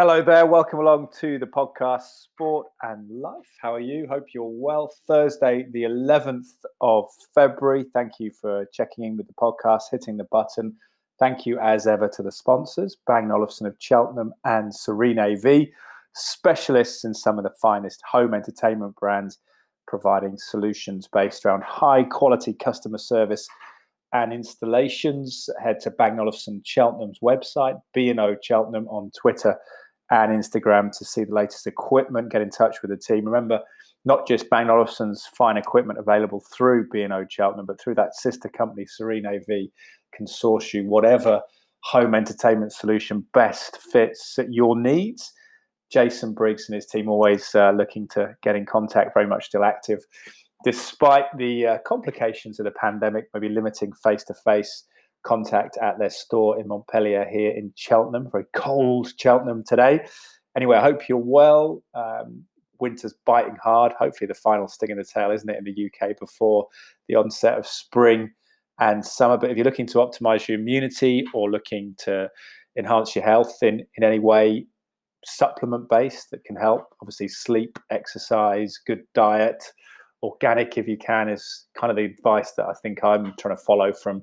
Hello there. Welcome along to the podcast Sport and Life. How are you? Hope you're well. Thursday, the 11th of February. Thank you for checking in with the podcast, hitting the button. Thank you, as ever, to the sponsors Bang Olufsen of Cheltenham and Serene AV, specialists in some of the finest home entertainment brands, providing solutions based around high quality customer service and installations, head to Bang Olufsen Cheltenham's website, B&O Cheltenham on Twitter and Instagram to see the latest equipment. Get in touch with the team. Remember, not just Bang Olufsen's fine equipment available through B&O Cheltenham, but through that sister company, Serene AV, you whatever home entertainment solution best fits your needs. Jason Briggs and his team always uh, looking to get in contact, very much still active despite the uh, complications of the pandemic, maybe limiting face to face contact at their store in Montpellier here in Cheltenham. Very cold Cheltenham today. Anyway, I hope you're well. Um, winter's biting hard. Hopefully, the final sting in the tail, isn't it, in the UK before the onset of spring and summer. But if you're looking to optimize your immunity or looking to enhance your health in, in any way, supplement based that can help, obviously, sleep, exercise, good diet organic if you can is kind of the advice that I think I'm trying to follow from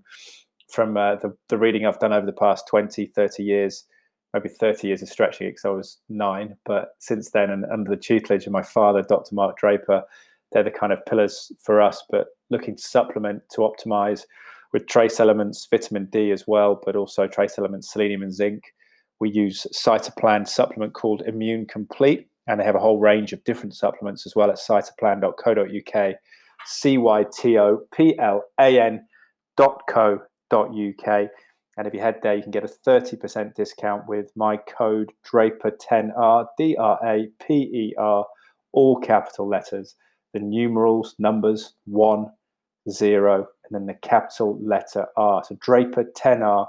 from uh, the, the reading I've done over the past 20, 30 years. Maybe 30 years of stretching it because I was nine. But since then, and under the tutelage of my father, Dr. Mark Draper, they're the kind of pillars for us. But looking to supplement, to optimize with trace elements, vitamin D as well, but also trace elements, selenium and zinc. We use Cytoplan supplement called Immune Complete and they have a whole range of different supplements as well at cytoplan.co.uk, C Y T O P L A N.co.uk. And if you head there, you can get a 30% discount with my code DRAPER10R, D R A P E R, all capital letters, the numerals, numbers, one, zero, and then the capital letter R. So Draper10R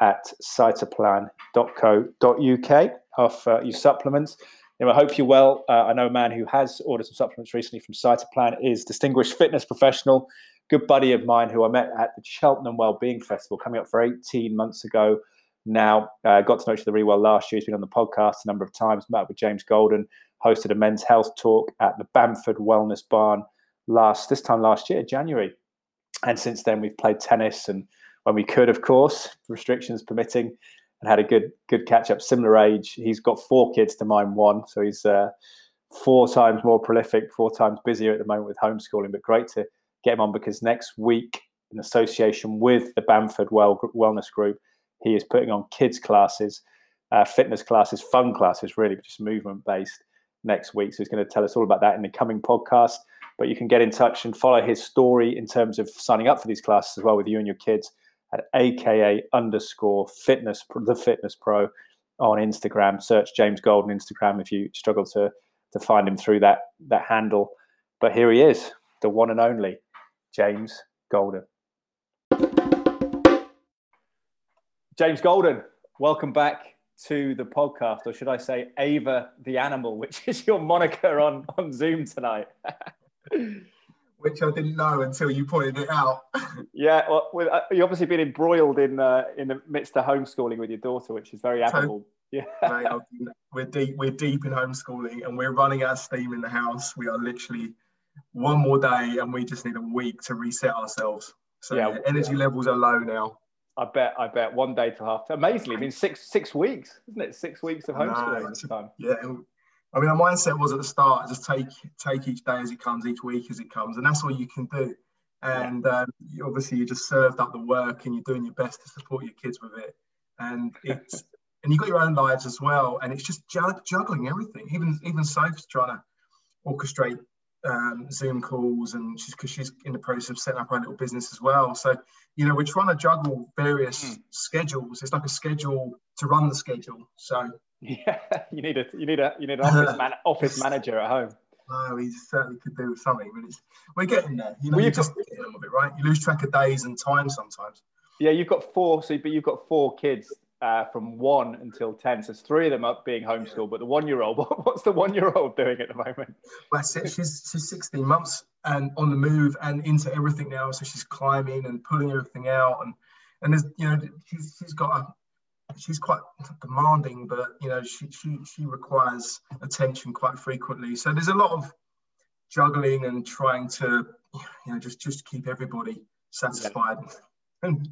at cytoplan.co.uk of uh, your supplements. I hope you're well. Uh, I know a man who has ordered some supplements recently from Cytoplan is distinguished fitness professional, good buddy of mine who I met at the Cheltenham Wellbeing Festival coming up for 18 months ago. Now, uh, got to know each other really well last year. He's been on the podcast a number of times, met with James Golden, hosted a men's health talk at the Bamford Wellness Barn last this time last year, January. And since then, we've played tennis and when we could, of course, restrictions permitting and had a good good catch up. Similar age, he's got four kids to mine one, so he's uh, four times more prolific, four times busier at the moment with homeschooling. But great to get him on because next week, in association with the Bamford well, Wellness Group, he is putting on kids classes, uh, fitness classes, fun classes, really, just movement based next week. So he's going to tell us all about that in the coming podcast. But you can get in touch and follow his story in terms of signing up for these classes as well with you and your kids at aka underscore fitness the fitness pro on Instagram. Search James Golden Instagram if you struggle to to find him through that that handle. But here he is, the one and only James Golden. James Golden, welcome back to the podcast, or should I say Ava the Animal, which is your moniker on, on Zoom tonight. which I didn't know until you pointed it out. yeah, well, with, uh, you obviously been embroiled in uh, in the midst of homeschooling with your daughter, which is very admirable. yeah, mate, we're deep. We're deep in homeschooling, and we're running out of steam in the house. We are literally one more day, and we just need a week to reset ourselves. So yeah, energy yeah. levels are low now. I bet. I bet one day to half. Amazingly, I mean six six weeks, isn't it? Six weeks of homeschooling this time. Yeah, I mean, our mindset was at the start just take take each day as it comes, each week as it comes, and that's all you can do. And um, you, obviously, you just served up the work, and you're doing your best to support your kids with it. And it's and you've got your own lives as well, and it's just juggling everything. Even even Soph's trying to orchestrate um, Zoom calls, and she's because she's in the process of setting up her little business as well. So you know, we're trying to juggle various mm. schedules. It's like a schedule to run the schedule. So yeah, you need a you need a you need an office man, office manager at home. Oh, he certainly could do with something, but it's, we're getting there. You know, well, you just get on with it, right? You lose track of days and time sometimes. Yeah, you've got four. So, but you've got four kids uh, from one until ten. So, it's three of them up being homeschooled. But the one-year-old, what's the one-year-old doing at the moment? Well. She's she's 16 months and on the move and into everything now. So she's climbing and pulling everything out, and and there's you know she's she's got a she's quite demanding, but you know she she she requires attention quite frequently. So there's a lot of juggling and trying to you know just just keep everybody satisfied. Yeah. And,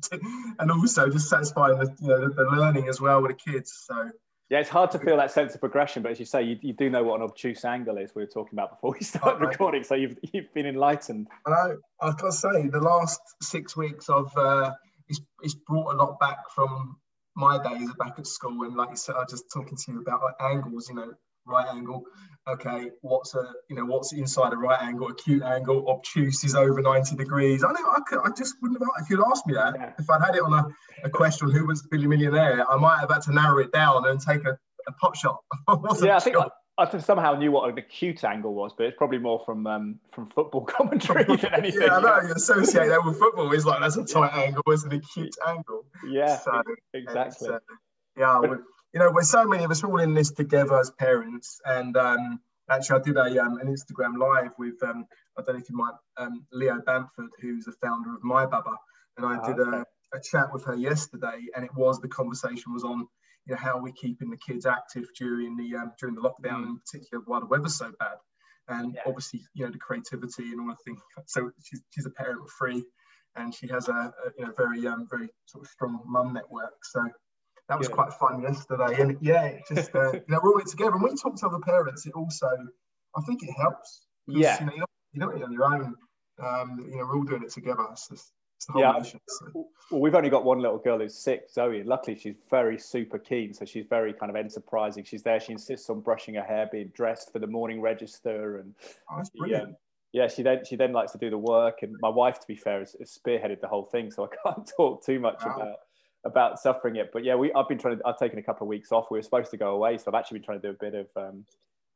and also just satisfying the, you know, the, the learning as well with the kids. So yeah, it's hard to feel that sense of progression, but as you say, you, you do know what an obtuse angle is. We were talking about before we started recording, so you've you've been enlightened. I know. I've got to say, the last six weeks of uh, it's, it's brought a lot back from my days back at school, and like you said, I was just talking to you about like, angles. You know, right angle. Okay, what's a you know what's inside a right angle? Acute angle, obtuse is over ninety degrees. I know I could, I just wouldn't have if you'd asked me that. Yeah. If I'd had it on a, a question who was the Billy Millionaire, I might have had to narrow it down and take a, a pot shot. yeah, I think I, I, somehow knew what an acute angle was, but it's probably more from um, from football commentary than anything. yeah, I know you associate that with football. It's like that's a tight angle, it's an acute angle. Yeah, so, exactly. Uh, yeah, but, you know, we're so many of us all in this together as parents. And um, actually, I did a um, an Instagram live with um, I don't know if you might um, Leo Bamford, who's the founder of My Baba, and I did okay. a, a chat with her yesterday, and it was the conversation was on you know how we're keeping the kids active during the um, during the lockdown, mm. in particular while the weather's so bad. And yeah. obviously, you know, the creativity and all the things. So she's, she's a parent of three, and she has a, a you know very um, very sort of strong mum network. So that was yeah. quite fun yesterday. And yeah, it just uh, you know we're all together. And when you talk to other parents, it also I think it helps. Yeah, you know, you're, you're not on your own. Um, you know, we're all doing it together. It's just, it's yeah. So. Well, we've only got one little girl who's six, Zoe, luckily she's very super keen. So she's very kind of enterprising. She's there. She insists on brushing her hair, being dressed for the morning register, and oh, she, um, yeah, she then she then likes to do the work. And my wife, to be fair, has, has spearheaded the whole thing. So I can't talk too much wow. about about suffering it. But yeah, we I've been trying to. I've taken a couple of weeks off. We were supposed to go away, so I've actually been trying to do a bit of um,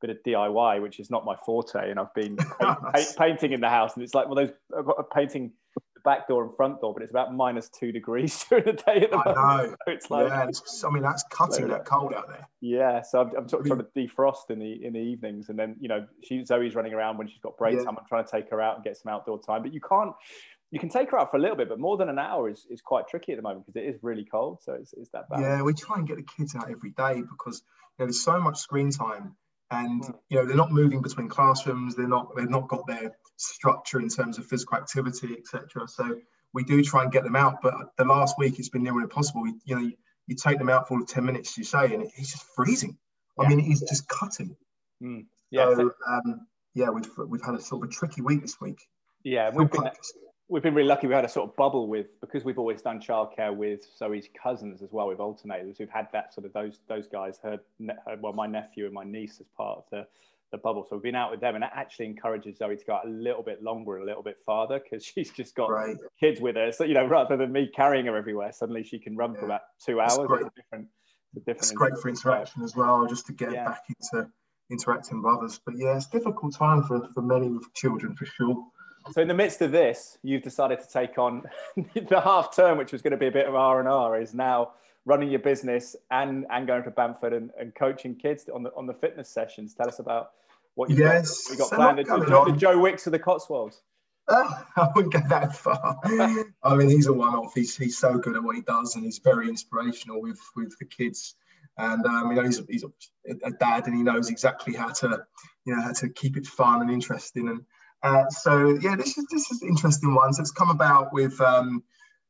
bit of DIY, which is not my forte. And I've been paint, paint, painting in the house, and it's like well, those I've got a painting the back door and front door, but it's about minus two degrees during the day at the I moment. Know. So it's like yeah, it's, I mean that's cutting that cold out there. Yeah, so I'm, I'm trying to defrost in the in the evenings, and then you know she Zoe's running around when she's got break yeah. time. I'm trying to take her out and get some outdoor time, but you can't you can take her out for a little bit, but more than an hour is, is quite tricky at the moment because it is really cold. So it's, it's that bad. Yeah, we try and get the kids out every day because you know, there's so much screen time and hmm. you know they're not moving between classrooms they're not they've not got their structure in terms of physical activity etc so we do try and get them out but the last week it's been nearly impossible we, you know you, you, take them out for 10 minutes you say and it's just freezing i mean it's yeah. just cutting mm. yeah so, um, yeah we've, we've had a sort of a tricky week this week yeah we've been, we've been really lucky. We had a sort of bubble with because we've always done childcare with Zoe's cousins as well with alternators. We've had that sort of those those guys. Her, her well, my nephew and my niece as part of the the bubble. So we've been out with them, and that actually encourages Zoe to go out a little bit longer and a little bit farther because she's just got right. kids with her. So you know, rather than me carrying her everywhere, suddenly she can run yeah. for about two hours. It's, great. different, different. It's great for interaction as well, just to get yeah. back into interacting with others. But yeah, it's a difficult time for for many with children for sure. So in the midst of this, you've decided to take on the half term, which was going to be a bit of R and R, is now running your business and and going to Bamford and, and coaching kids on the on the fitness sessions. Tell us about what you've yes, got, we got so planned. The, the, Joe Wicks of the Cotswolds. Uh, I wouldn't get that far. I mean, he's a one-off. He's he's so good at what he does, and he's very inspirational with with the kids. And um, you know, he's, he's a dad, and he knows exactly how to, you know, how to keep it fun and interesting. And uh, so yeah, this is this is an interesting one. So it's come about with um,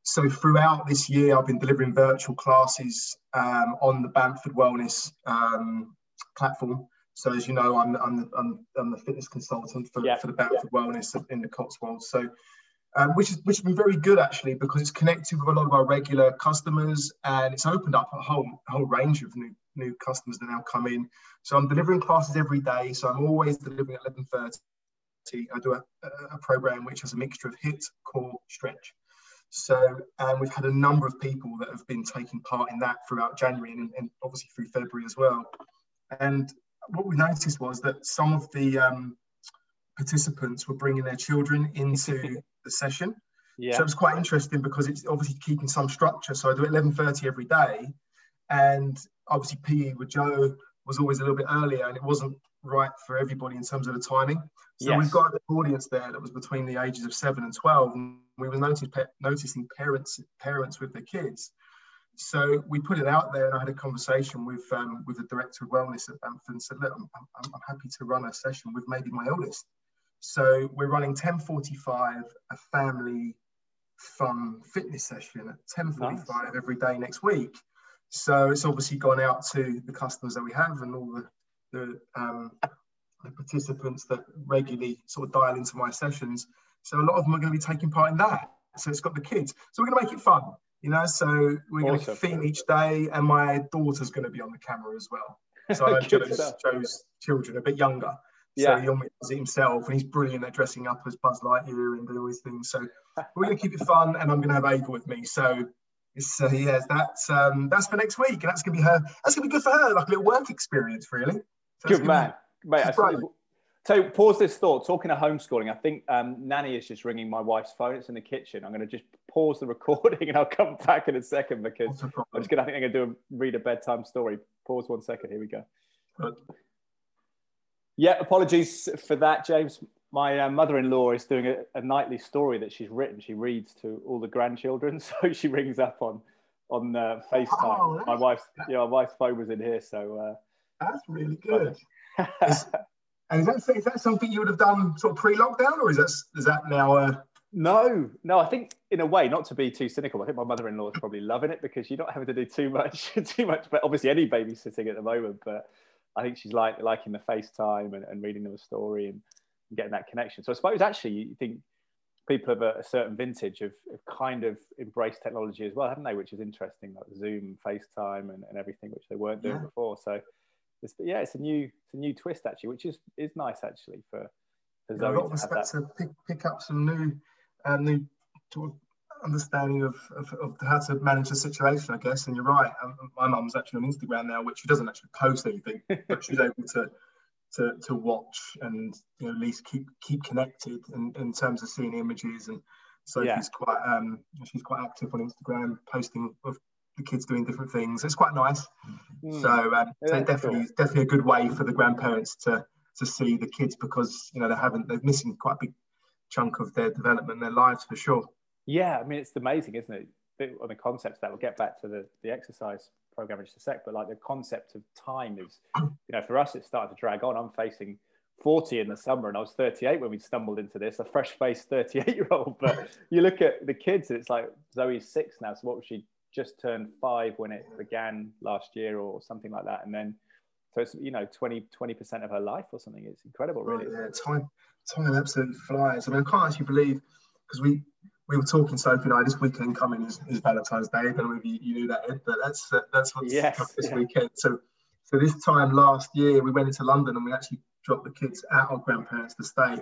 so throughout this year, I've been delivering virtual classes um, on the Bamford Wellness um, platform. So as you know, I'm I'm, I'm, I'm the fitness consultant for, yeah. for the Bamford yeah. Wellness in the Cotswolds. So um, which is which has been very good actually because it's connected with a lot of our regular customers and it's opened up a whole whole range of new new customers that now come in. So I'm delivering classes every day. So I'm always delivering at 11:30 I do a, a program which has a mixture of HIIT, core, stretch. So um, we've had a number of people that have been taking part in that throughout January and, and obviously through February as well. And what we noticed was that some of the um, participants were bringing their children into the session. Yeah. So it was quite interesting because it's obviously keeping some structure. So I do 11:30 every day, and obviously PE with Joe was always a little bit earlier, and it wasn't right for everybody in terms of the timing. So yes. we've got an audience there that was between the ages of seven and twelve, and we were noticing, noticing parents parents with their kids so we put it out there, and I had a conversation with um, with the director of wellness at Bamford and said, "Look, I'm, I'm, I'm, happy to run a session with maybe my eldest." So we're running 10:45, a family fun fitness session at 10:45 nice. every day next week. So it's obviously gone out to the customers that we have and all the the, um, the participants that regularly sort of dial into my sessions. So a lot of them are going to be taking part in that. So it's got the kids. So we're going to make it fun you know. So we're awesome. going to theme each day, and my daughter's going to be on the camera as well. So I chose, chose children a bit younger. Yeah. So he almost does it himself, and he's brilliant at dressing up as Buzz Lightyear and doing all these things. So we're going to keep it fun, and I'm going to have Ava with me. So it's uh, yeah, that's um, that's for next week, and that's going to be her. That's going to be good for her, like a little work experience, really. Good man, mate. So pause this thought. Talking of homeschooling, I think um, Nanny is just ringing my wife's phone. It's in the kitchen. I'm going to just pause the recording and I'll come back in a second because I'm just going to. I think I'm going to do a, read a bedtime story. Pause one second. Here we go. Good. Yeah, apologies for that, James. My uh, mother-in-law is doing a, a, nightly story that she's written. She reads to all the grandchildren, so she rings up on on uh, FaceTime. Oh, my wife's yeah, my wife's phone was in here, so uh, that's really good. And is that, is that something you would have done sort of pre-lockdown, or is that is that now? Uh... No, no. I think in a way, not to be too cynical, I think my mother-in-law is probably loving it because you're not having to do too much, too much. But obviously, any babysitting at the moment. But I think she's like liking the FaceTime and, and reading them a story and getting that connection. So I suppose actually, you think people of a, a certain vintage have, have, kind of embraced technology as well, haven't they? Which is interesting, like Zoom, FaceTime, and, and everything, which they weren't doing yeah. before. So it's, yeah, it's a new it's a new twist actually, which is is nice actually for for Zoe. Yeah, a lot of respect to pick, pick up some new uh, new understanding of, of, of, how to manage the situation, I guess. And you're right. Um, my mum's actually on Instagram now, which she doesn't actually post anything, but she's able to to to watch and you know, at least keep keep connected in, in terms of seeing images and so yeah. she's quite um she's quite active on Instagram posting of the kids doing different things. It's quite nice. Mm. So, um, yeah, so definitely, cool. definitely a good way for the grandparents to to see the kids because you know they haven't they're missing quite a big chunk of their development, their lives for sure. Yeah, I mean it's amazing, isn't it? On the concepts that we'll get back to the the exercise program in just a sec, but like the concept of time is, you know, for us it started to drag on. I'm facing 40 in the summer and I was 38 when we stumbled into this, a fresh faced 38 year old. But you look at the kids, it's like Zoe's six now. So what was she just turned five when it began last year or something like that. And then, so it's, you know, 20, 20% of her life or something. It's incredible, really. yeah, time, time absolutely flies. I mean, I can't actually believe, because we, we were talking, Sophie and I, this weekend coming is, is Valentine's Day. I don't know if you, you knew that, Ed, but that's, uh, that's what's yes, this yeah. weekend. So, so this time last year, we went into London and we actually dropped the kids at our grandparents to stay.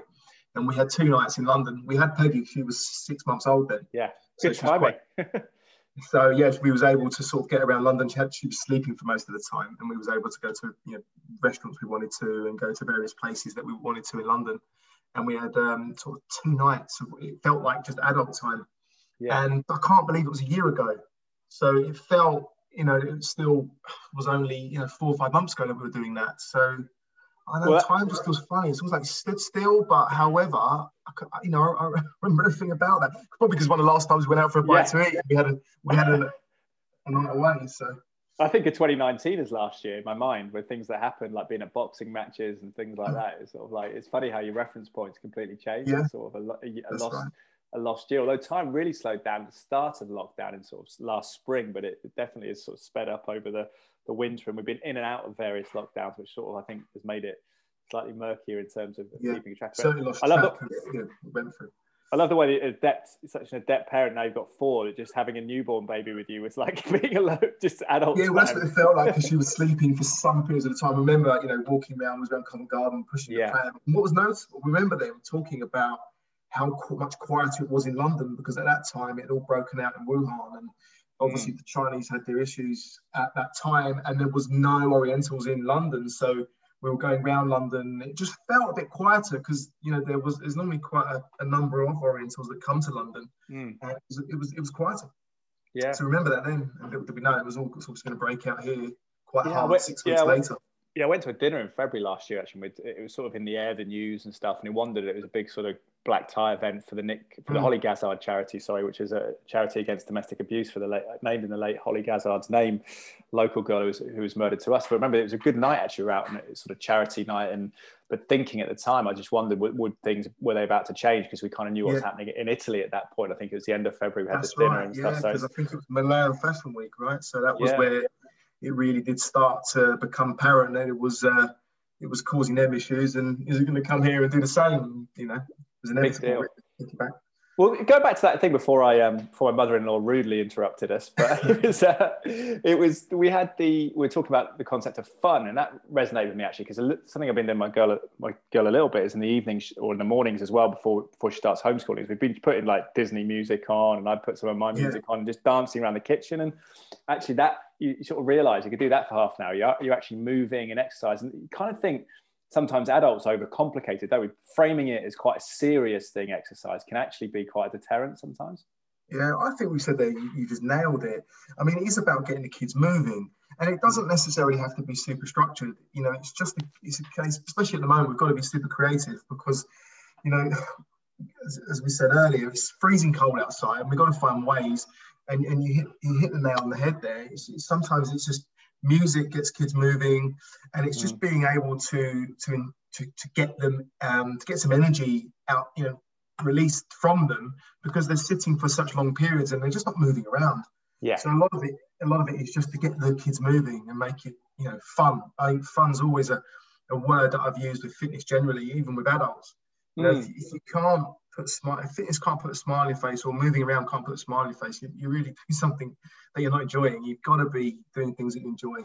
And we had two nights in London. We had Peggy, she was six months old then. Yeah, good so timing. so yes, we was able to sort of get around London. She, had, she was sleeping for most of the time, and we was able to go to you know restaurants we wanted to and go to various places that we wanted to in London. And we had um, sort of two nights. Of, it felt like just adult time, yeah. and I can't believe it was a year ago. So it felt you know it still was only you know four or five months ago that we were doing that. So I know well, time just feels funny. It feels like stood still, but however, I, you know, I, I remember everything about that. Probably because one of the last times we went out for a bite yeah. to eat, we had a we had a, a night away. So I think of 2019 as last year in my mind, with things that happened, like being at boxing matches and things like mm. that. It's sort of like it's funny how your reference points completely change. Yeah. Sort of a, a, a lost right. a lost year. Although time really slowed down at the start of lockdown in sort of last spring, but it, it definitely has sort of sped up over the the winter, and we've been in and out of various lockdowns, which sort of I think has made it slightly murkier in terms of yeah, keeping track. Certainly lost I love track. The, of, went through. I love the way that adept, such an adept parent now you've got four, just having a newborn baby with you was like being alone, just adult. Yeah, well, that's what it felt like because she was sleeping for some periods of the time. I remember, you know, walking around was around Covent Garden pushing yeah. the pram. And what was noticeable, remember them talking about how much quieter it was in London because at that time it had all broken out in Wuhan and obviously mm. the Chinese had their issues at that time and there was no Orientals in London. So we were going around London. It just felt a bit quieter because you know there was there's normally quite a, a, number of Orientals that come to London. Mm. it, was, it was it was quieter. Yeah. So remember that then, and little did we know it was all sort of going to break out here quite yeah, hard went, six weeks yeah, later. Yeah, I went to a dinner in February last year actually. It was sort of in the air, the news and stuff, and it wondered it was a big sort of black tie event for the Nick for the mm. Holly Gazzard charity, sorry, which is a charity against domestic abuse for the late named in the late Holly Gazzard's name, local girl who was, who was murdered to us. But remember, it was a good night actually. We were out on a sort of charity night, and but thinking at the time, I just wondered would, would things were they about to change because we kind of knew what was happening in Italy at that point. I think it was the end of February. We had That's this dinner right. and yeah, stuff. So because I think it was Milan Fashion Week, right? So that was yeah. where it really did start to become apparent that it was. Uh, it was causing them issues, and is it going to come here and do the same? You know, was inevitable. Well, go back to that thing before I um before my mother-in-law rudely interrupted us, but it was uh, it was we had the we were talking about the concept of fun, and that resonated with me actually because something I've been doing my girl my girl a little bit is in the evenings or in the mornings as well before before she starts homeschooling. Is we've been putting like Disney music on, and I put some of my music yeah. on, and just dancing around the kitchen, and actually that you, you sort of realize you could do that for half an hour. You're, you're actually moving and exercise, and you kind of think sometimes adults overcomplicate it, we? Framing it as quite a serious thing, exercise can actually be quite a deterrent sometimes. Yeah, I think we said that you, you just nailed it. I mean, it is about getting the kids moving, and it doesn't necessarily have to be super structured. You know, it's just it's a case, especially at the moment, we've got to be super creative because, you know, as, as we said earlier, it's freezing cold outside, and we've got to find ways. And, and you hit you hit the nail on the head there. It's, it's, sometimes it's just music gets kids moving, and it's just mm. being able to to to, to get them um, to get some energy out, you know, released from them because they're sitting for such long periods and they're just not moving around. Yeah. So a lot of it, a lot of it is just to get the kids moving and make it, you know, fun. I think fun's always a, a word that I've used with fitness generally, even with adults. You know, if, mm. if, you can't put smile, fitness can't put a smiley face or moving around can't put a smiley face, you, you really do something that you're not enjoying. You've got to be doing things that you enjoy.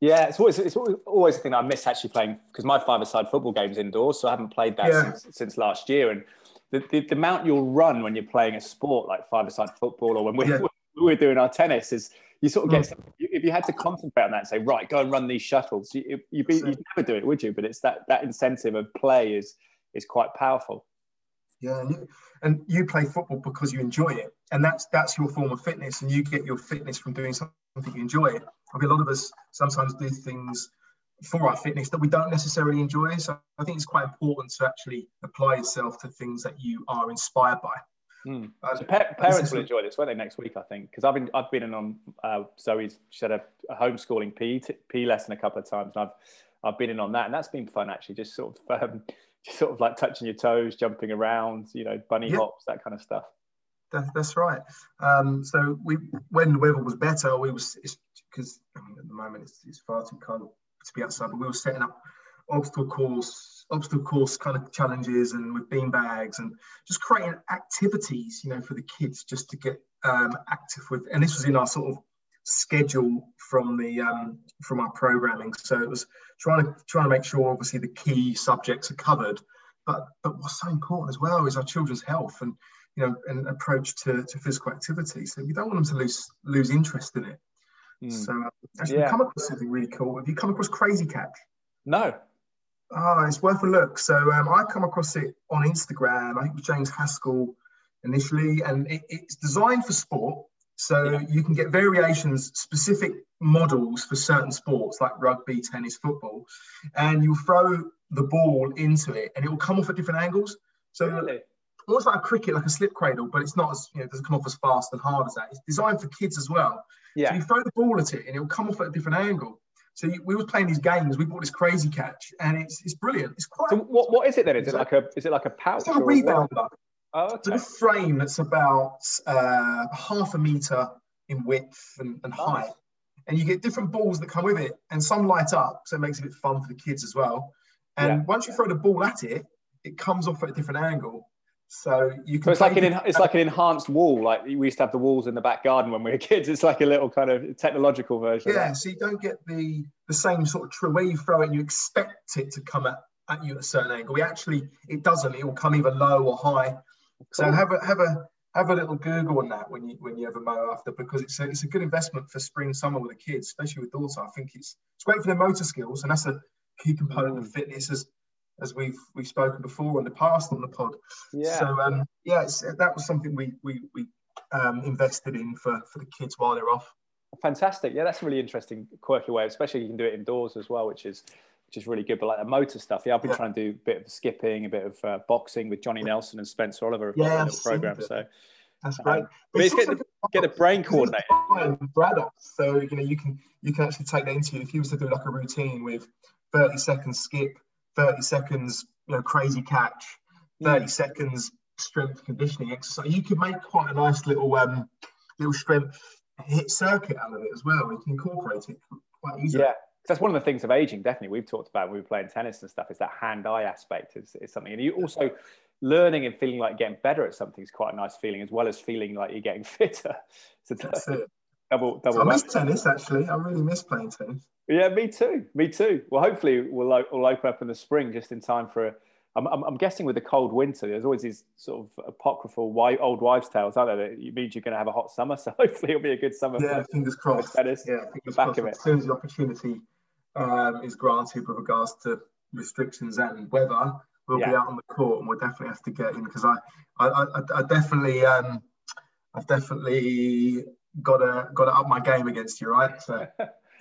Yeah, it's always it's always a thing I miss actually playing because my five-a-side football game's indoors, so I haven't played that yeah. since, since last year. And the, the, the, amount you'll run when you're playing a sport like five-a-side football or when we're, yeah. we're doing our tennis is you sort of get mm. if you had to concentrate on that and say right go and run these shuttles you, you'd never do it would you but it's that that incentive of play is is quite powerful yeah and you, and you play football because you enjoy it and that's that's your form of fitness and you get your fitness from doing something you enjoy I mean, a lot of us sometimes do things for our fitness that we don't necessarily enjoy. So I think it's quite important to actually apply yourself to things that you are inspired by. Mm. Um, so pa- parents will enjoy this, won't they? Next week, I think, because I've been I've been in on uh, Zoe's she had a, a homeschooling PE, t- PE lesson a couple of times, and I've I've been in on that, and that's been fun actually. Just sort of um, just sort of like touching your toes, jumping around, you know, bunny yeah. hops, that kind of stuff. That, that's right. Um, so we when the weather was better, we was because I mean, at the moment it's, it's far too cold to be outside, but we were setting up obstacle course, obstacle course kind of challenges and with bean bags and just creating activities, you know, for the kids just to get um, active with. And this was in our sort of schedule from the um, from our programming. So it was trying to trying to make sure obviously the key subjects are covered. But but what's so important as well is our children's health and you know an approach to, to physical activity. So we don't want them to lose lose interest in it. Mm. So uh, actually, yeah. come across something really cool. Have you come across Crazy Catch? No. Oh, it's worth a look. So um, I come across it on Instagram. I think it was James Haskell initially, and it, it's designed for sport. So yeah. you can get variations, specific models for certain sports like rugby, tennis, football, and you throw the ball into it, and it will come off at different angles. So really? almost like a cricket, like a slip cradle, but it's not as you know, it doesn't come off as fast and hard as that. It's designed for kids as well. Yeah. So you throw the ball at it and it'll come off at a different angle. So you, we were playing these games. We bought this crazy catch, and it's it's brilliant. It's quite. So what, what is it then? Is it like a is it like a pouch? It's like a rebounder. Oh, okay. It's a frame that's about uh, half a meter in width and, and nice. height, and you get different balls that come with it, and some light up, so it makes it a bit fun for the kids as well. And yeah. once you throw the ball at it, it comes off at a different angle, so you can. So it's like an it's like an enhanced wall. Like we used to have the walls in the back garden when we were kids. It's like a little kind of technological version. Yeah. So you don't get the the same sort of true where you throw it. and You expect it to come at, at you at a certain angle. We actually it doesn't. It will come either low or high. Cool. So have a have a have a little Google on that when you when you have a mow after because it's a it's a good investment for spring summer with the kids, especially with daughter. I think it's it's great for their motor skills and that's a key component mm. of fitness as as we've we've spoken before in the past on the pod. Yeah. So um, yeah, that was something we we, we um, invested in for for the kids while they're off. Fantastic. Yeah, that's a really interesting, quirky way. Especially you can do it indoors as well, which is which is really good. But like the motor stuff, yeah, I've been Yeah. trying to do a bit of skipping, a bit of uh, boxing with Johnny Nelson and Spencer Oliver. Yeah, I've program. So That's great. Um, but it's get get the brain coordinated. so you know you can you can actually take that into if you was to do like a routine with 30 seconds skip, 30 seconds you know crazy catch, 30 Mm. seconds strength conditioning exercise. You could make quite a nice little um little strength HIIT circuit out of it as well. You can incorporate it quite easily. Yeah, that's one of the things of aging. Definitely, we've talked about when we were playing tennis and stuff. Is that hand-eye aspect is, is something, and you also learning and feeling like getting better at something is quite a nice feeling, as well as feeling like you're getting fitter. So That's it. double double. I miss whammy. tennis actually. I really miss playing tennis. Yeah, me too. Me too. Well, hopefully we'll, we'll open up in the spring just in time for. A, I'm, I'm, I'm guessing with the cold winter, there's always these sort of apocryphal old wives' tales, aren't there? That it means you're going to have a hot summer. So hopefully it'll be a good summer. Yeah, fingers crossed. tennis. Yeah, fingers back crossed. of it. As soon as the opportunity um, is granted with regards to restrictions and weather, we'll be out on the court and we'll definitely have to get in because I, I, I, I definitely, um, I've definitely got to got to up my game against you, right? So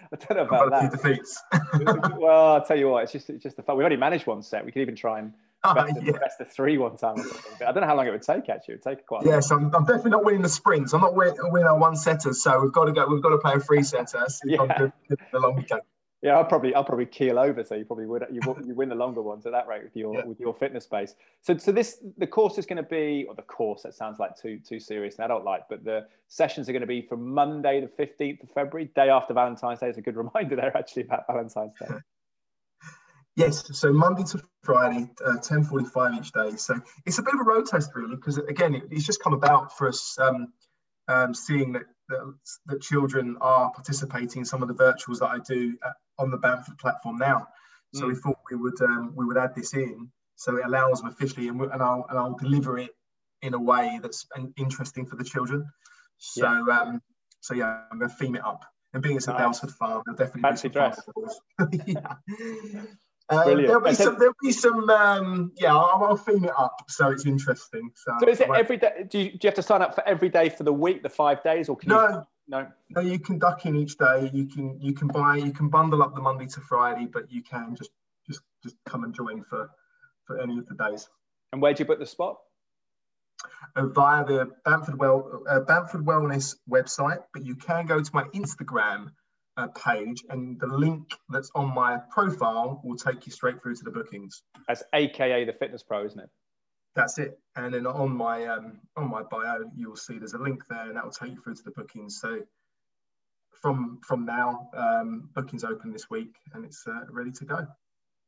I don't know about that. defeats. well, I'll tell you what, it's just it's just the fun. We've only managed one set. We could even try and oh, best, of, yeah. best of three one time or something. But I don't know how long it would take. Actually, it would take quite. a Yes, I'm, I'm definitely not winning the sprints. I'm not win, winning our one setters, so we've got to go. We've got to play a three setter. See Yeah. good, good for the long game. Yeah, I'll probably I'll probably keel over. So you probably would you, you win the longer ones at that rate with your Yeah. with your fitness base. So so this the course is going to be or the course that sounds like too too serious and adult like, but the sessions are going to be from Monday the fifteenth of February, day after Valentine's Day. It's a good reminder there actually about Valentine's Day. Yes, so Monday to Friday, uh, ten forty-five each day. So it's a bit of a road test, really, because again, it, it's just come about for us um, um, seeing that, that that children are participating in some of the virtuals that I do uh, on the Bamford platform now. So we thought we would um, we would add this in, so it allows them officially, and, and I'll and I'll deliver it in a way that's an- interesting for the children. So um, so yeah, I'm going to theme it up. And being it's a Nice. Belford farm, there'll definitely Fancy dress. yeah. Um, there'll be so- some. There'll be some. Um, yeah, I'll, I'll theme it up so it's interesting. So, So is it every day? Do you, do you have to sign up for every day for the week, the five days, or can you? No, No. no. You can duck in each day. You can you can buy. You can bundle up the Monday to Friday, but you can just just just come and join for for any of the days And where do you book the spot? uh, via the Bamford Well uh, Bamford Wellness website. But you can go to my Instagram uh, page, and the link that's on my profile will take you straight through to the bookings. That's AKA the Fitness Pro, isn't it? That's it. And then on my um, on my bio, you will see there's a link there, and that will take you through to the bookings. So from from now, um, bookings open this week, and it's uh, ready to go.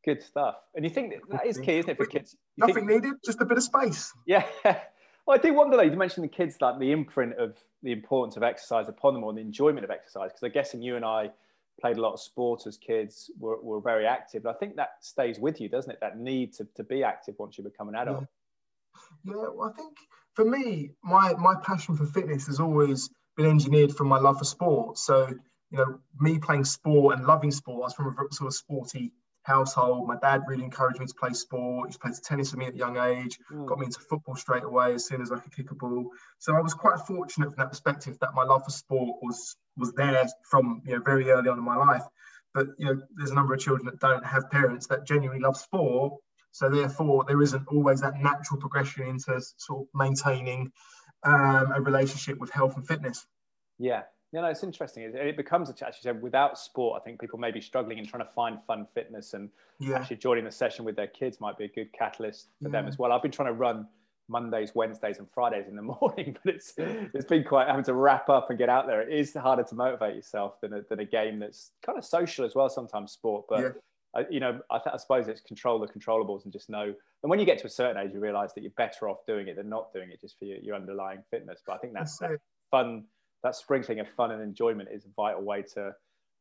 Good stuff. And you think that, that is key, isn't it, for kids? You Nothing think, needed, just a bit of space. yeah. Well, I do wonder though. You mentioned the kids, like the imprint of the importance of exercise upon them, or the enjoyment of exercise. Because I guess, in you and I played a lot of sports as kids, were, were very active. But I think that stays with you, doesn't it? That need to, to be active once you become an adult. Yeah, well, I think for me, my my passion for fitness has always been engineered from my love for sport. So you know, me playing sport and loving sport. I was from a sort of sporty household. My dad really encouraged me to play sport. He played tennis with me at a young age. Mm. got me into football straight away as soon as I could kick a ball. So I was quite fortunate from that perspective that my love for sport was was there from you know very early on in my life. But you know, there's a number of children that don't have parents that genuinely love sport. So therefore, there isn't always that natural progression into sort of maintaining um, a relationship with health and fitness. Yeah. You know, it's interesting. It, it becomes. As you said, without sport, I think people may be struggling and trying to find fun fitness and Yeah, actually joining the session with their kids might be a good catalyst for them as well. I've been trying to run Mondays, Wednesdays, and Fridays in the morning, but it's it's been quite having to wrap up and get out there. It is harder to motivate yourself than a, than a game that's kind of social as well. Sometimes sport, but Yeah. I, you know, I, th- I suppose it's control the controllables and just know. And when you get to a certain age, you realise that you're better off doing it than not doing it, just for your, your underlying fitness. But I think that's, that's that fun, that sprinkling of fun and enjoyment is a vital way to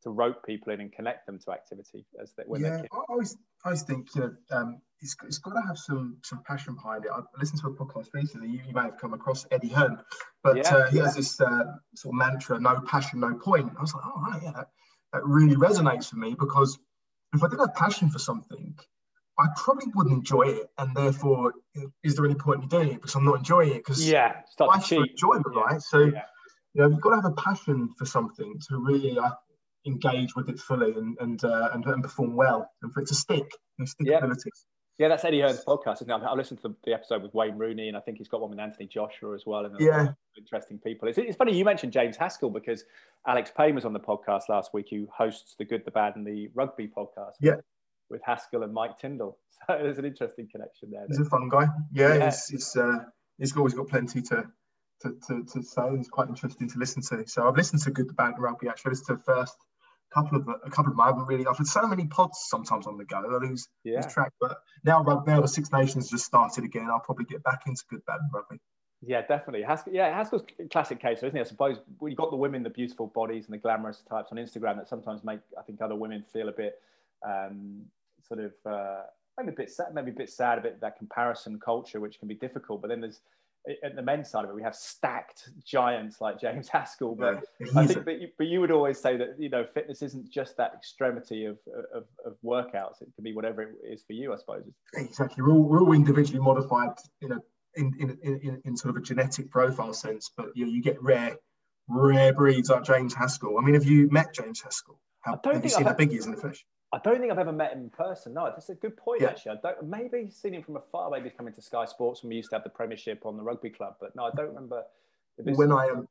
to rope people in and connect them to activity as they when they're kids. I always, I always think you know, um, it's, it's got to have some some passion behind it. I listened to a podcast recently. You, you may have come across Eddie Hearn, but Yeah. uh, he has this uh, sort of mantra: "No passion, no point." I was like, "Oh, right, yeah, that, that really resonates for me because if I didn't have passion for something, I probably wouldn't enjoy it, and therefore, is there any point in doing it because I'm not enjoying it? Because Yeah, life's for enjoyment, Yeah. right? So Yeah. you know, you've got to have a passion for something to really, I, engage with it fully and and, uh, and, and perform well and for it to stick and stickability. Yeah. Yeah, that's Eddie Hearn's podcast. Isn't it? I listened to the episode with Wayne Rooney, and I think he's got one with Anthony Joshua as well. And yeah, interesting people. It's, it's, funny you mentioned James Haskell because Alex Payne was on the podcast last week, who hosts the Good, the Bad, and the Rugby podcast. Yeah, with Haskell and Mike Tindall, So there's an interesting connection there. He's a fun guy. Yeah, yeah. he's he's, uh, he's always got plenty to, to, to, to say. He's quite interesting to listen to. So I've listened to Good, the Bad, and Rugby. Actually, I listened to the first couple of a couple of them. I haven't really. I've had so many pods sometimes on the go. I lose, yeah. lose track. But now, now the Six Nations just started again. I'll probably get back into Good, Bad, Rugby. Yeah, definitely. Haskell, yeah, Haskell's classic case, isn't it? I suppose we got the women, the beautiful bodies and the glamorous types on Instagram that sometimes make I think other women feel a bit um, sort of uh, maybe a bit sad, maybe a bit sad, a bit that comparison culture, which can be difficult. But then there's at the men's side of it, we have stacked giants like James Haskell. But yeah, I think, but you, but you would always say that you know fitness isn't just that extremity of, of, of workouts. It can be whatever it is for you, I suppose. Exactly. We're all, we're all individually modified, you know, in, in, in, in sort of a genetic profile sense. But yeah, you get rare, rare breeds like James Haskell. I mean, have you met James Haskell? Don't have think you seen how big he is in the flesh? I don't think I've ever met him in person. No, that's a good point, yeah. actually. I don't, maybe seen him from afar. Maybe he's coming to Sky Sports when we used to have the Premiership on the rugby club. But no, I don't remember. When I um,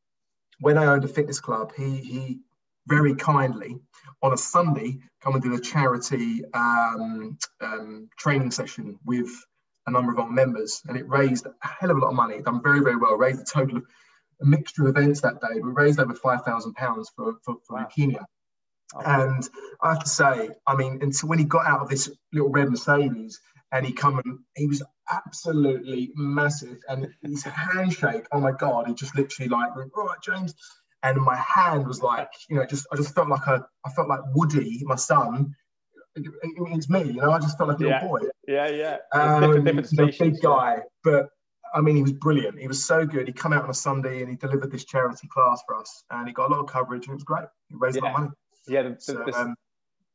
when I owned a fitness club, he he very kindly on a Sunday come and do a charity um, um, training session with a number of our members, and it raised a hell of a lot of money. Done very very well. Raised a total of a mixture of events that day. We raised over five thousand pounds for for, for wow. leukemia. Oh. And I have to say, I mean, until when he got out of this little red Mercedes and he come and he was absolutely massive. And his handshake, oh my God, he just literally like, all right, James. And my hand was like, you know, just I just felt like a, I felt like Woody, my son. It It's me, you know. I just felt like a yeah. little boy. Yeah, yeah. Um, different, different species, big guy, but I mean, he was brilliant. He was so good. He come out on a Sunday and he delivered this charity class for us, and he got a lot of coverage, and it was great. He raised yeah. a lot of money. Yeah, the, so, the, um,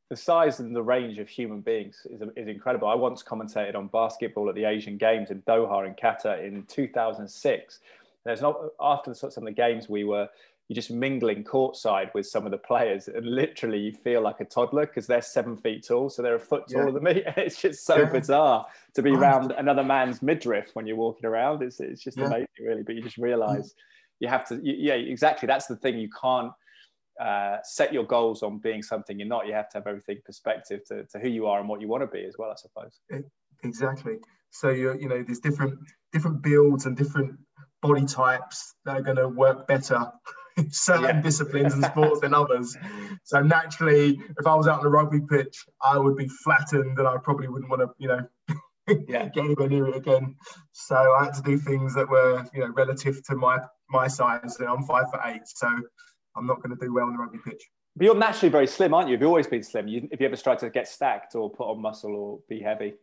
the, size and the range of human beings is, is incredible. I once commentated on basketball at the Asian Games in Doha in Qatar in 2006. There's not after some of the games we were you're just mingling courtside with some of the players, and literally you feel like a toddler because they're seven feet tall, so they're a foot taller yeah. than me. It's just so yeah. bizarre to be around another man's midriff when you're walking around. It's it's just yeah. amazing, really. But you just realise you have to. yeah, exactly. That's the thing. You can't uh, set your goals on being something you're not. You have to have everything perspective to, to who you are and what you want to be as well, I suppose. Exactly. So you you know there's different different builds and different body types that are going to work better in certain yeah. disciplines and sports than others. So naturally, if I was out on the rugby pitch, I would be flattened and I probably wouldn't want to, you know, yeah. get anywhere near it again. So I had to do things that were, you know, relative to my my size. And I'm five foot eight, so I'm not going to do well on the rugby pitch. But you're naturally very slim, aren't you? You've you always been slim? You, have you ever tried to get stacked or put on muscle or be heavy?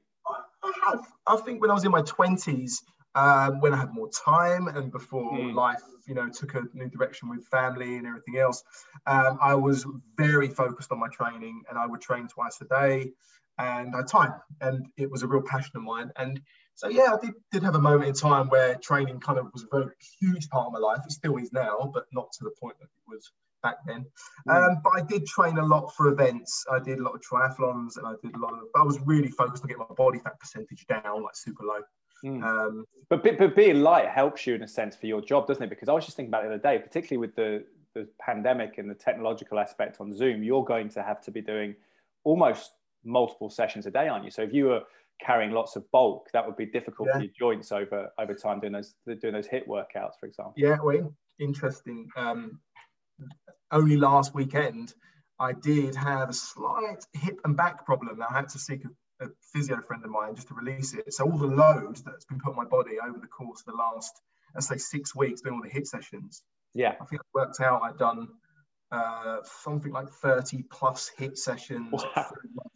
I have. I think when I was in my 20s, um, when I had more time and before mm. life, you know, took a new direction with family and everything else, um, I was very focused on my training and I would train twice a day and I time and it was a real passion of mine. And so yeah, I did, did have a moment in time where training kind of was a very huge part of my life. It still is now, but not to the point that it was back then. Mm. Um, but I did train a lot for events. I did a lot of triathlons and I did a lot of, I was really focused on getting my body fat percentage down, like super low. Mm. Um, but, but being light helps you in a sense for your job, doesn't it? Because I was just thinking about the other day, particularly with the, the pandemic and the technological aspect on Zoom, you're going to have to be doing almost multiple sessions a day, aren't you? So if you were carrying lots of bulk, that would be difficult yeah. for your joints over over time doing those doing those HIIT workouts, for example. Yeah, well, interesting. Um, only last weekend, I did have a slight hip and back problem. I had to seek a, a physio friend of mine just to release it. So all the load that's been put on my body over the course of the last, let's say, six weeks, doing all the HIIT sessions. Yeah, I think I worked out I'd done uh, something like 30 plus HIIT sessions wow.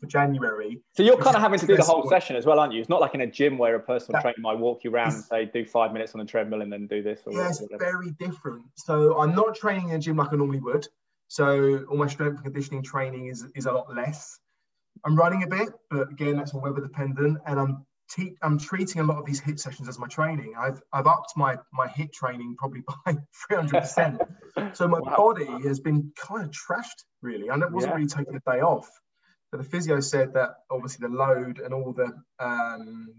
for, January. So you're kind of having to do the whole session as well, aren't you? It's not like in a gym where a personal that, trainer might walk you around and say, do five minutes on the treadmill and then do this. Or yeah, it's very different. So I'm not training in a gym like I normally would. So all my strength and conditioning training is, is a lot less. I'm running a bit, but again, that's all weather dependent. And I'm te- I'm treating a lot of these HIIT sessions as my training. I've I've upped my my HIIT training probably by 300 percent So my wow. body has been kind of trashed, really. And it wasn't yeah. really taking a day off. But the physio said that obviously the load and all the um,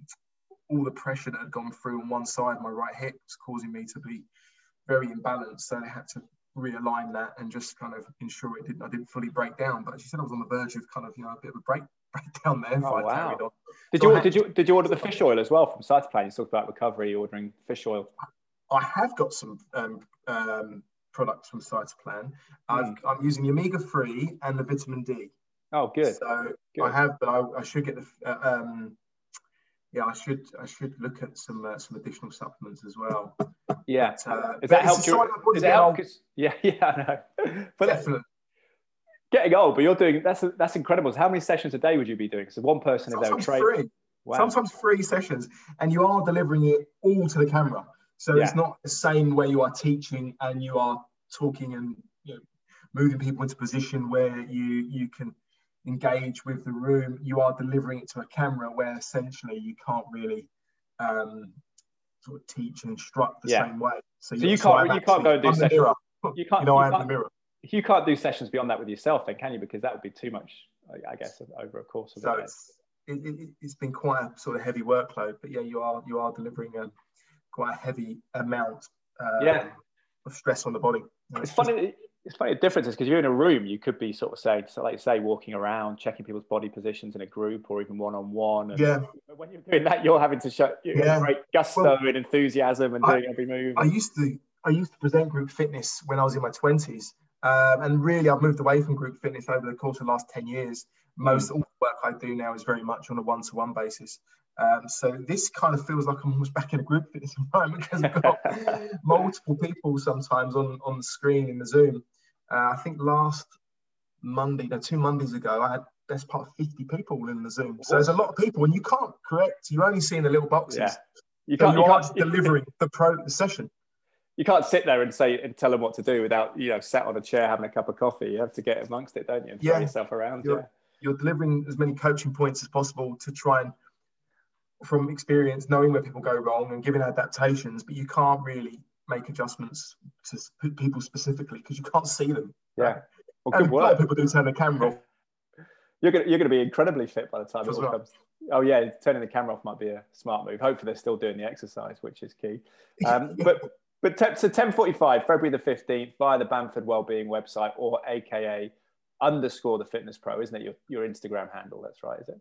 all the pressure that had gone through on one side, my right hip, was causing me to be very imbalanced. So they had to realign that and just kind of ensure it didn't I didn't fully break down. But she said I was on the verge of kind of you know a bit of a break breakdown there. Oh, wow. Did you did you did you order the fish oil as well from Cytoplan? You talked about recovery, ordering fish oil. I have got some um, um, products from Cytoplan. Mm. i am using the omega three and the vitamin D. Oh, good. So good. I have, but I, I should get the. Uh, um, yeah, I should I should look at some uh, some additional supplements as well. Yeah, but, uh, is that help you? Is that help? Yeah, yeah, I know. But Definitely. Getting old, but you're doing that's that's incredible. So how many sessions a day would you be doing? So one person is there training. Wow. Sometimes three sessions, and you are delivering it all to the camera. So yeah. it's not the same where you are teaching and you are talking and you know, moving people into position where you you can engage with the room. You are delivering it to a camera where essentially you can't really um, sort of teach and instruct the yeah. same way. So, so you can't you can't go and do sessions. You can't. You know, you I am the mirror. You can't do sessions beyond that with yourself, then, can you? Because that would be too much, I guess, over a course of so it's, it, it, it's been quite a sort of heavy workload, but yeah, you are you are delivering a quite a heavy amount um, yeah. of stress on the body. It's funny. It's funny. The difference is because you're in a room, you could be sort of saying, so like say, walking around, checking people's body positions in a group or even one on one. Yeah. When you're doing that, you're having to show yeah. great gusto well, and enthusiasm and doing I, every move. I used to I used to present group fitness when I was in my twenties, um, and really I've moved away from group fitness over the course of the last ten years. Most all the work I do now is very much on a one to one basis. Um, so this kind of feels like I'm almost back in a group fitness environment because I've got multiple people sometimes on, on the screen in the Zoom. Uh, I think last Monday, no, two Mondays ago, I had best part of 50 people in the Zoom. So there's a lot of people, and you can't correct. You're only seeing the little boxes. Yeah. You can't, you, you can't delivering the pro the session. You can't sit there and say and tell them what to do without you know sat on a chair having a cup of coffee. You have to get amongst it, don't you? And throw yeah. yourself around. You're, yeah. you're delivering as many coaching points as possible to try and from experience, knowing where people go wrong and giving adaptations, but you can't really make adjustments to people specifically because you can't see them. Yeah. Well, good work. A lot of people do turn the camera off. You're gonna you're gonna be incredibly fit by the time it all comes. Oh yeah, turning the camera off might be a smart move. Hopefully they're still doing the exercise, which is key. Um, but but te- so 10:45 February the 15th via the Bamford Wellbeing website or AKA underscore the Fitness Pro, isn't it? Your your Instagram handle. That's right, is it?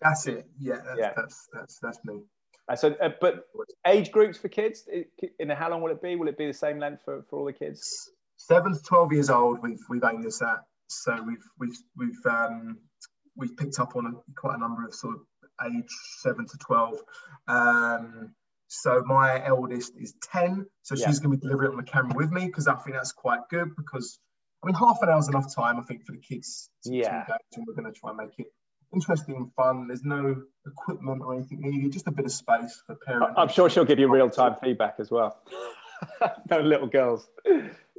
That's it. Yeah, that's yeah. that's that's, that's me. Uh, so, uh, but age groups for kids, in how long will it be? Will it be the same length for, for all the kids? Seven to twelve years old. We've we've aimed this at. So we've we've we've um, we've picked up on a, quite a number of sort of age seven to twelve. Um, so my eldest is ten, so yeah. she's going to be delivering it on the camera with me because I think that's quite good because I mean half an hour is enough time I think for the kids. To, yeah, to and we're going to try and make it interesting and fun. There's no equipment or anything needed, just a bit of space for parents. I'm sure she'll give you real time feedback as well. no little girls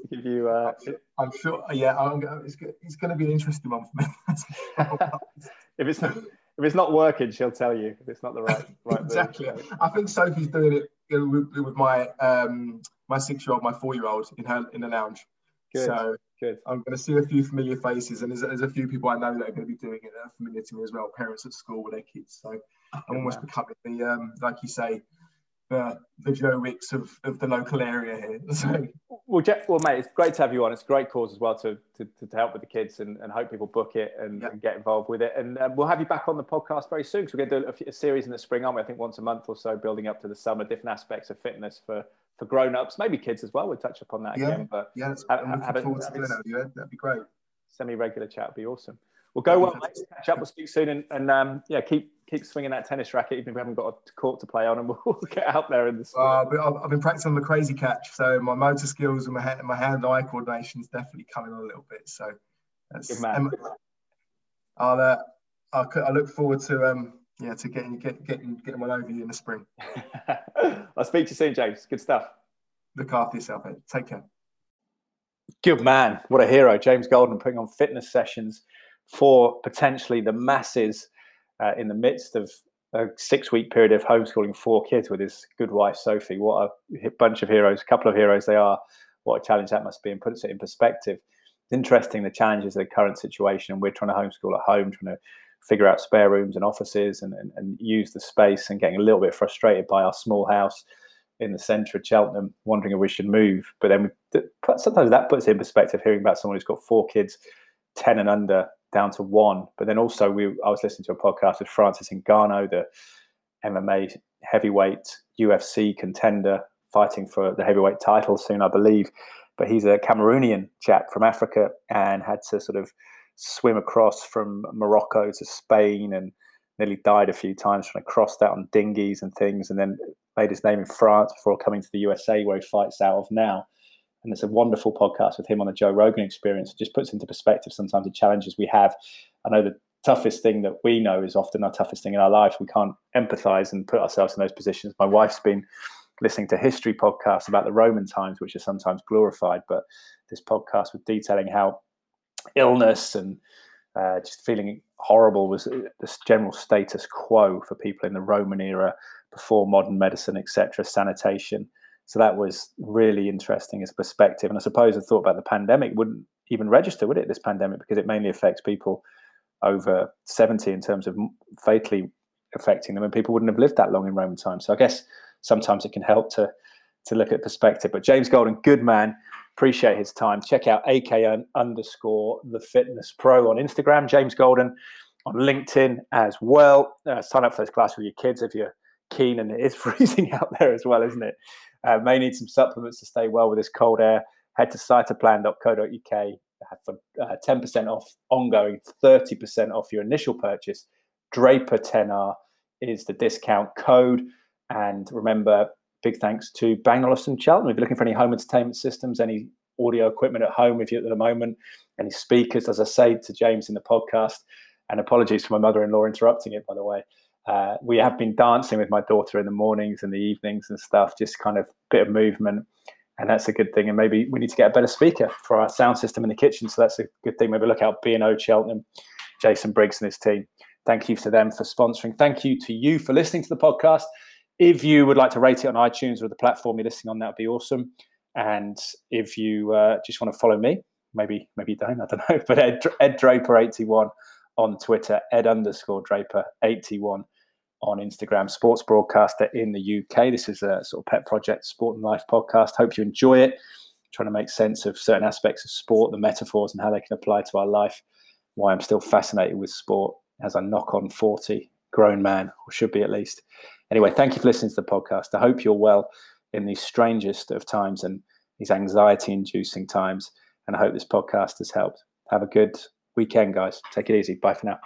give you. Uh, I'm sure. Yeah, I'm, it's, it's going to be an interesting one for me. if it's not, if it's not working, she'll tell you. If it's not the right right. exactly. I think Sophie's doing it with, with my um, my six year old, my four year old in her in the lounge. Good. So Good. I'm going to see a few familiar faces, and there's, there's a few people I know that are going to be doing it that are familiar to me as well. Parents at school with their kids, so I'm almost becoming the, um, like you say, the the Joe Wicks of, of the local area here. So. Well, Jeff, well, mate, it's great to have you on. It's a great cause as well to to, to help with the kids and, and hope people book it and, yep. and get involved with it. And um, we'll have you back on the podcast very soon because we're going to do a, a, series in the spring, aren't we? I think once a month or so, building up to the summer, different aspects of fitness for for grown-ups, maybe kids as well. We'll touch upon that yeah, again. But yeah, have, I'm have forward to doing that. Yeah, that'd be great. Semi-regular chat would be awesome. Well, go well. Let's catch up. We'll speak soon, and, and um, yeah, keep keep swinging that tennis racket, even if we haven't got a court to play on, and we'll get out there in the. Uh, I've been practicing the crazy catch, so my motor skills and my hand, my hand-eye coordination is definitely coming on a little bit. So, that's, Good man. I'll, uh, I'll, I look forward to um, yeah, to getting get, getting getting one over you in the spring. I'll speak to you soon, James. Good stuff. Look after yourself, Ed. Take care. Good man. What a hero. James Golden putting on fitness sessions for potentially the masses uh, in the midst of a six week period of homeschooling four kids with his good wife, Sophie. What a bunch of heroes, a couple of heroes they are what a challenge that must be and puts it in perspective. It's interesting the challenges of the current situation. We're trying to homeschool at home, trying to figure out spare rooms and offices and, and, and use the space and getting a little bit frustrated by our small house in the centre of Cheltenham, wondering if we should move. But then we, sometimes that puts in perspective hearing about someone who's got four kids, 10 and under, down to one. But then also, we I was listening to a podcast with Francis Ngannou, the MMA heavyweight UFC contender, fighting for the heavyweight title soon, I believe. But he's a Cameroonian chap from Africa and had to sort of swim across from Morocco to Spain and nearly died a few times trying to cross that on dinghies and things, and then made his name in France before coming to the USA, where he fights out of now. And it's a wonderful podcast with him on the Joe Rogan experience. It just puts into perspective sometimes the challenges we have. I know the toughest thing that we know is often our toughest thing in our life. We can't empathize and put ourselves in those positions. My wife's been listening to history podcasts about the Roman times, which are sometimes glorified, but this podcast was detailing how illness and uh, just feeling horrible was this general status quo for people in the Roman era before modern medicine, etc., sanitation. So that was really interesting as a perspective. And I suppose the thought about the pandemic wouldn't even register, would it, this pandemic, because it mainly affects people over 70 in terms of fatally affecting them, and people wouldn't have lived that long in Roman times. So I guess sometimes it can help to to look at perspective. But James Golden, good man. Appreciate his time. Check out AK underscore the fitness pro on Instagram, James Golden on LinkedIn as well. Uh, sign up for those classes with your kids if you're keen, and it is freezing out there as well, isn't it? Uh, may need some supplements to stay well with this cold air. Head to cytoplan.co.uk for uh, 10% off ongoing, 30% off your initial purchase. Draper10R is the discount code. And remember, big thanks to Bang Olufsen Cheltenham. If you're looking for any home entertainment systems, any audio equipment at home, if you're at the moment, any speakers, as I say to James in the podcast, and apologies for my mother-in-law interrupting it, by the way. Uh, we have been dancing with my daughter in the mornings and the evenings and stuff, just kind of a bit of movement. And that's a good thing. And maybe we need to get a better speaker for our sound system in the kitchen. So that's a good thing. Maybe look out B&O Cheltenham, Jason Briggs and his team. Thank you to them for sponsoring. Thank you to you for listening to the podcast. If you would like to rate it on iTunes or the platform you're listening on, that would be awesome. And if you uh, just want to follow me, maybe maybe you don't, I don't know. But Ed, Ed Draper eighty one on Twitter, Ed underscore Draper eighty one on Instagram, sports broadcaster in the UK. This is a sort of pet project, sport and life podcast. Hope you enjoy it. trying to make sense of certain aspects of sport, the metaphors, and how they can apply to our life. Why I'm still fascinated with sport as I knock on forty, grown man, or should be at least. Anyway, thank you for listening to the podcast. I hope you're well in these strangest of times and these anxiety inducing times. And I hope this podcast has helped. Have a good weekend, guys. Take it easy. Bye for now.